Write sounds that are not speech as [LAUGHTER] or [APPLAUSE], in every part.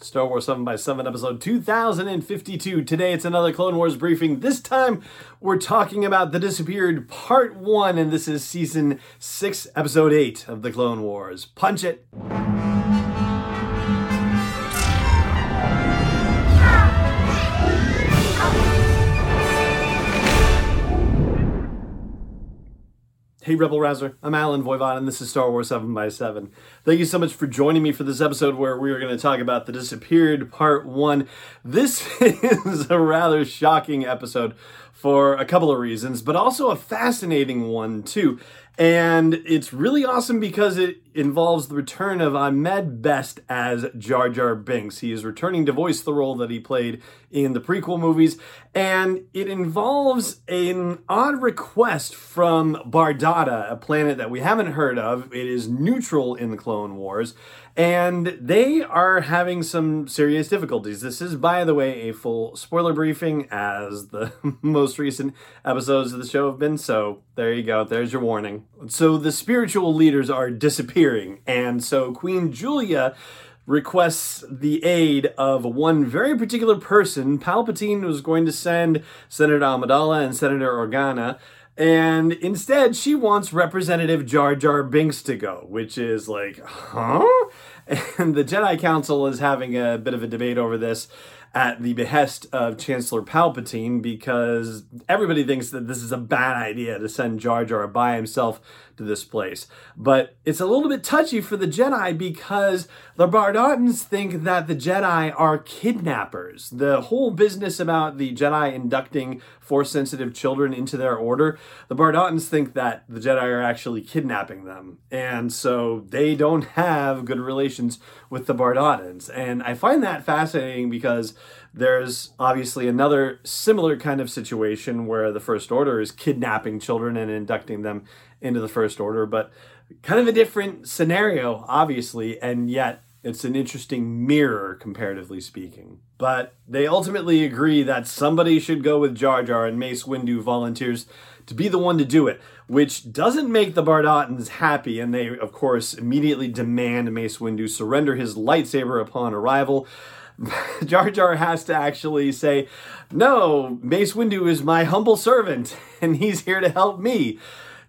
Star Wars 7 by 7 episode 2052. Today it's another Clone Wars briefing. This time we're talking about The Disappeared Part 1, and this is Season 6, Episode 8 of The Clone Wars. Punch it! Hey, Rebel Rouser. I'm Allen Voivod, and this is Star Wars 7 by 7 Thank you so much for joining me for this episode where we are going to talk about The Disappeared Part 1. This [LAUGHS] is a rather shocking episode for a couple of reasons, but also a fascinating one, too. And it's really awesome because it involves the return of Ahmed Best as Jar Jar Binks. He is returning to voice the role that he played in the prequel movies, and it involves an odd request from Bardotta, a planet that we haven't heard of. It is neutral in the Clone Wars, and they are having some serious difficulties. This is, by the way, a full spoiler briefing, as the [LAUGHS] most recent episodes of the show have been. So there you go. There's your warning. So the spiritual leaders are disappearing, and so Queen Julia requests the aid of one very particular person. Palpatine was going to send Senator Amidala and Senator Organa. And instead, she wants Representative Jar Jar Binks to go, which is like, huh? [LAUGHS] And the Jedi Council is having a bit of a debate over this at the behest of Chancellor Palpatine because everybody thinks that this is a bad idea to send Jar Jar by himself to this place. But it's a little bit touchy for the Jedi because the Bardottans think that the Jedi are kidnappers. The whole business about the Jedi inducting force sensitive children into their order, the Bardottans think that the Jedi are actually kidnapping them. And so they don't have good relations with the Bardottans. And I find that fascinating because there's obviously another similar kind of situation where the First Order is kidnapping children and inducting them into the First Order, but kind of a different scenario, obviously, and yet it's an interesting mirror, comparatively speaking. But they ultimately agree that somebody should go with Jar Jar, and Mace Windu volunteers to be the one to do it, which doesn't make the Bardottans happy, and they, of course, immediately demand Mace Windu surrender his lightsaber upon arrival. [LAUGHS] Jar Jar has to actually say, No, Mace Windu is my humble servant, [LAUGHS] and he's here to help me.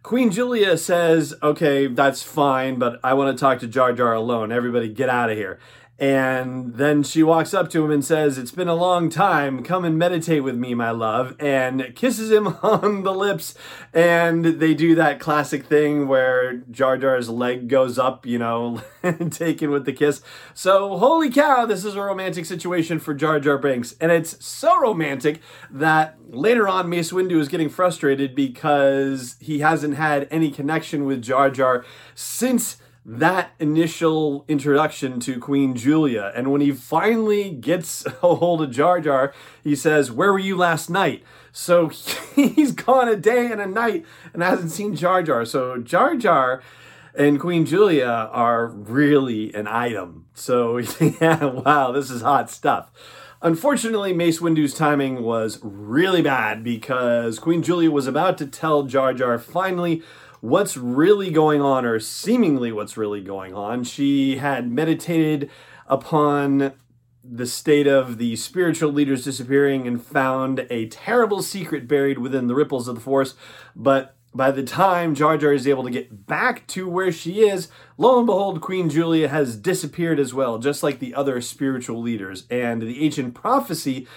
Queen Julia says, Okay, that's fine, but I want to talk to Jar Jar alone. Everybody get out of here. And then she walks up to him and says, It's been a long time. Come and meditate with me, my love. And kisses him [LAUGHS] on the lips. And they do that classic thing where Jar Jar's leg goes up, you know, [LAUGHS] taken with the kiss. So, holy cow, this is a romantic situation for Jar Jar Binks. And it's so romantic that later on, Mace Windu is getting frustrated because he hasn't had any connection with Jar Jar since that initial introduction to Queen Julia. And when he finally gets [LAUGHS] a hold of Jar Jar, he says, Where were you last night? So [LAUGHS] he's gone a day and a night and hasn't seen Jar Jar. So Jar Jar and Queen Julia are really an item. So, [LAUGHS] yeah, wow, this is hot stuff. Unfortunately, Mace Windu's timing was really bad because Queen Julia was about to tell Jar Jar finally what's really going on, or seemingly what's really going on. She had meditated upon the state of the spiritual leaders disappearing and found a terrible secret buried within the ripples of the Force. But by the time Jar Jar is able to get back to where she is, lo and behold, Queen Julia has disappeared as well, just like the other spiritual leaders. And the ancient prophecy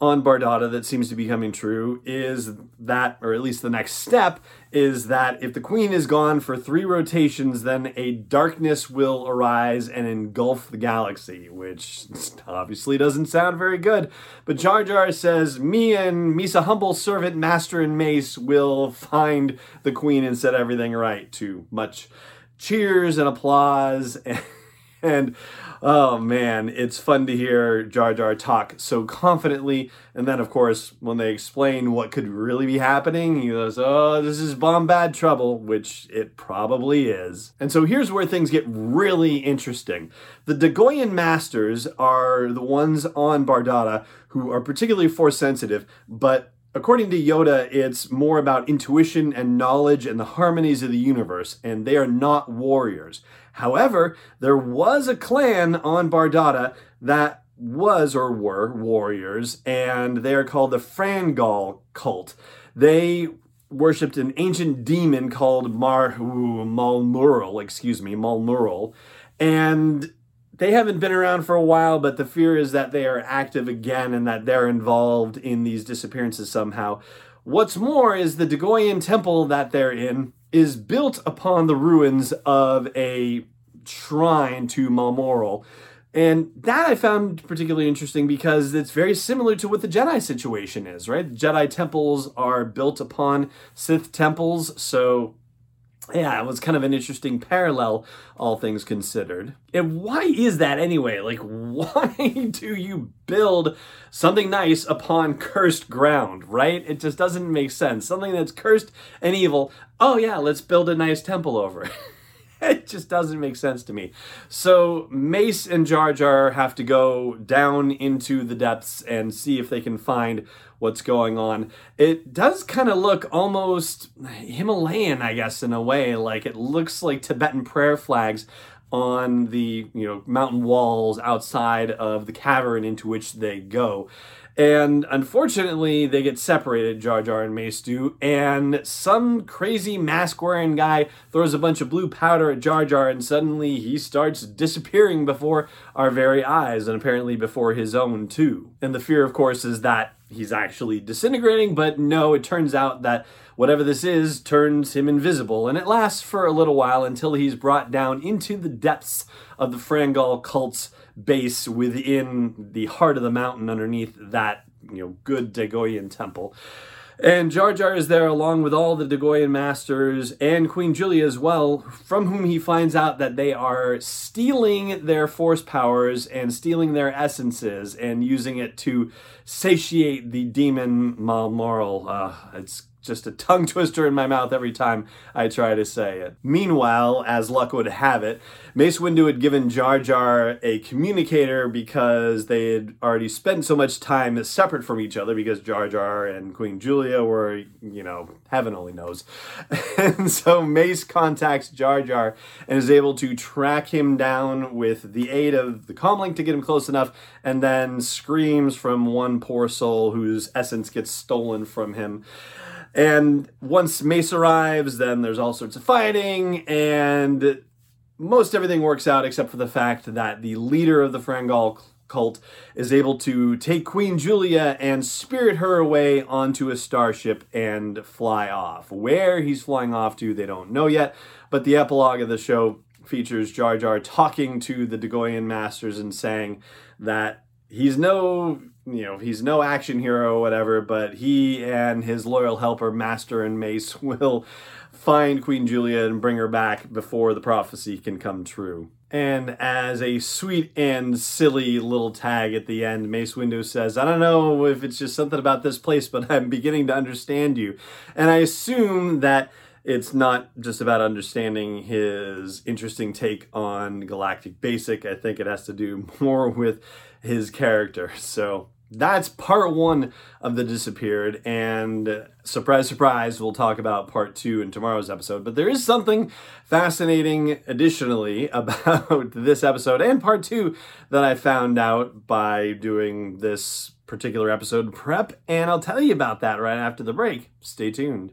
on Bardotta that seems to be coming true is that, or at least the next step, is that if the queen is gone for three rotations, then a darkness will arise and engulf the galaxy, which obviously doesn't sound very good. But Jar Jar says, Me and Misa humble servant, master and mace will find the queen and set everything right, to much cheers and applause. and [LAUGHS] oh man, it's fun to hear Jar Jar talk so confidently. And then, of course, when they explain what could really be happening, he goes, Oh, this is bombad trouble, which it probably is. And so here's where things get really interesting. The Dagoyan Masters are the ones on Bardotta who are particularly force sensitive, but According to Yoda, it's more about intuition and knowledge and the harmonies of the universe, and they are not warriors. However, there was a clan on Bardotta that was or were warriors, and they are called the Frangawl cult. They worshipped an ancient demon called Mar Malmural, excuse me, Malmural, and they haven't been around for a while, but the fear is that they are active again and that they're involved in these disappearances somehow. What's more is the Dagoyan temple that they're in is built upon the ruins of a shrine to Malmoral. And that I found particularly interesting because it's very similar to what the Jedi situation is, right? Jedi temples are built upon Sith temples, so yeah, it was kind of an interesting parallel, all things considered. And why is that anyway? Like, [LAUGHS] why do you build something nice upon cursed ground, right? It just doesn't make sense. Something that's cursed and evil, oh yeah, let's build a nice temple over [LAUGHS] [LAUGHS] it. just doesn't make sense to me. So Mace and Jar Jar have to go down into the depths and see if they can find what's going on. It does kind of look almost Himalayan, I guess, in a way. Like it looks like Tibetan prayer flags on the you know mountain walls outside of the cavern into which they go. And unfortunately, they get separated, Jar Jar and Mace do, and some crazy mask wearing guy throws a bunch of blue powder at Jar Jar, and suddenly he starts disappearing before our very eyes, and apparently before his own, too. And the fear, of course, is that he's actually disintegrating, but no, it turns out that whatever this is turns him invisible, and it lasts for a little while until he's brought down into the depths of the Frangawl cult's base within the heart of the mountain underneath that, you know, good Dagoyan temple. And Jar Jar is there along with all the Dagoyan masters and Queen Julia as well, from whom he finds out that they are stealing their force powers and stealing their essences and using it to satiate the demon Malmoral. Uh, it's just a tongue [LAUGHS] twister in my mouth every time I try to say it. Meanwhile, as luck would have it, Mace Windu had given Jar Jar a communicator because they had already spent so much time separate from each other because Jar Jar and Queen Julia were, you know, heaven only knows. [LAUGHS] and so Mace contacts Jar Jar and is able to track him down with the aid of the comlink to get him close enough and then screams from one poor soul whose essence gets stolen from him. And once Mace arrives, then there's all sorts of fighting, and most everything works out except for the fact that the leader of the Frangawl cult is able to take Queen Julia and spirit her away onto a starship and fly off. Where he's flying off to, they don't know yet, but the epilogue of the show features Jar Jar talking to the Dagoyan masters and saying that he's no you know he's no action hero or whatever but he and his loyal helper master and mace [LAUGHS] will find queen julia and bring her back before the prophecy can come true and as a sweet and silly little tag at the end mace windu says i don't know if it's just something about this place but i'm beginning to understand you and i assume that it's not just about understanding his interesting take on Galactic Basic. I think it has to do [LAUGHS] more with his character. So that's part one of The Disappeared. And surprise, surprise, we'll talk about part two in tomorrow's episode. But there is something fascinating additionally [LAUGHS] about this episode and part two that I found out by doing this particular episode prep. And I'll tell you about that right after the break. Stay tuned.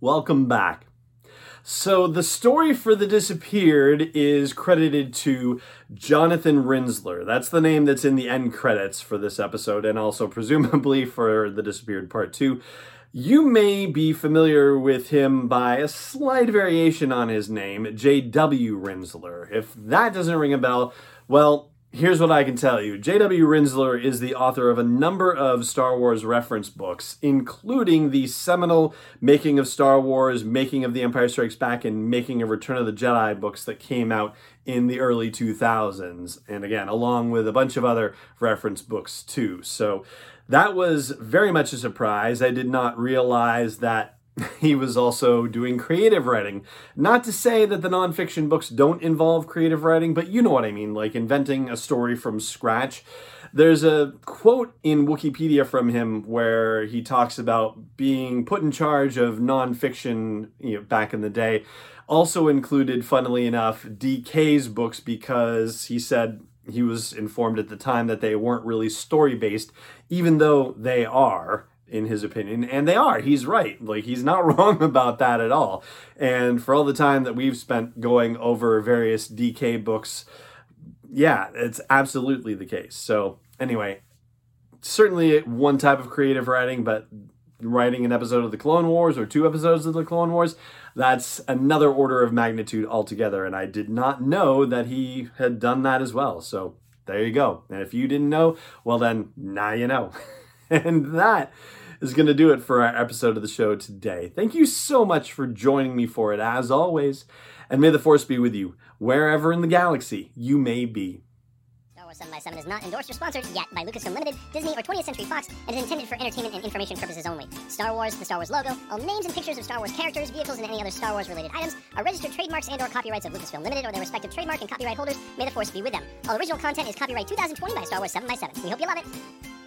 Welcome back. So the story for The Disappeared is credited to Jonathan Rinzler. That's the name that's in the end credits for this episode, and also presumably [LAUGHS] for The Disappeared Part 2. You may be familiar with him by a slight variation on his name, J.W. Rinzler. If that doesn't ring a bell, well, here's what I can tell you. J.W. Rinzler is the author of a number of Star Wars reference books, including the seminal Making of Star Wars, Making of The Empire Strikes Back, and Making of Return of the Jedi books that came out in the early 2000s. And again, along with a bunch of other reference books too. So that was very much a surprise. I did not realize that [LAUGHS] he was also doing creative writing. Not to say that the nonfiction books don't involve creative writing, but you know what I mean, like inventing a story from scratch. There's a quote in Wikipedia from him where he talks about being put in charge of nonfiction you know, back in the day. Also included, funnily enough, DK's books because he said he was informed at the time that they weren't really story based, even though they are in his opinion and they are he's right like he's not [LAUGHS] wrong about that at all and for all the time that we've spent going over various dk books yeah it's absolutely the case so anyway certainly one type of creative writing but writing an episode of the clone wars or two episodes of the clone wars that's another order of magnitude altogether. And I did not know that he had done that as well. So there you go. And if you didn't know, well, then now you know. [LAUGHS] [LAUGHS] and that is going to do it for our episode of the show today. Thank you so much for joining me for it, as always. And may the force be with you, wherever in the galaxy you may be. 7 by 7 is not endorsed or sponsored yet by Lucasfilm Limited, Disney, or 20th Century Fox, and is intended for entertainment and information purposes only. Star Wars, the Star Wars logo, all names and pictures of Star Wars characters, vehicles, and any other Star Wars related items are registered trademarks and or copyrights of Lucasfilm Limited or their respective trademark and copyright holders. May the force be with them. All original content is copyright 2020 by Star Wars 7 by 7 We hope you love it.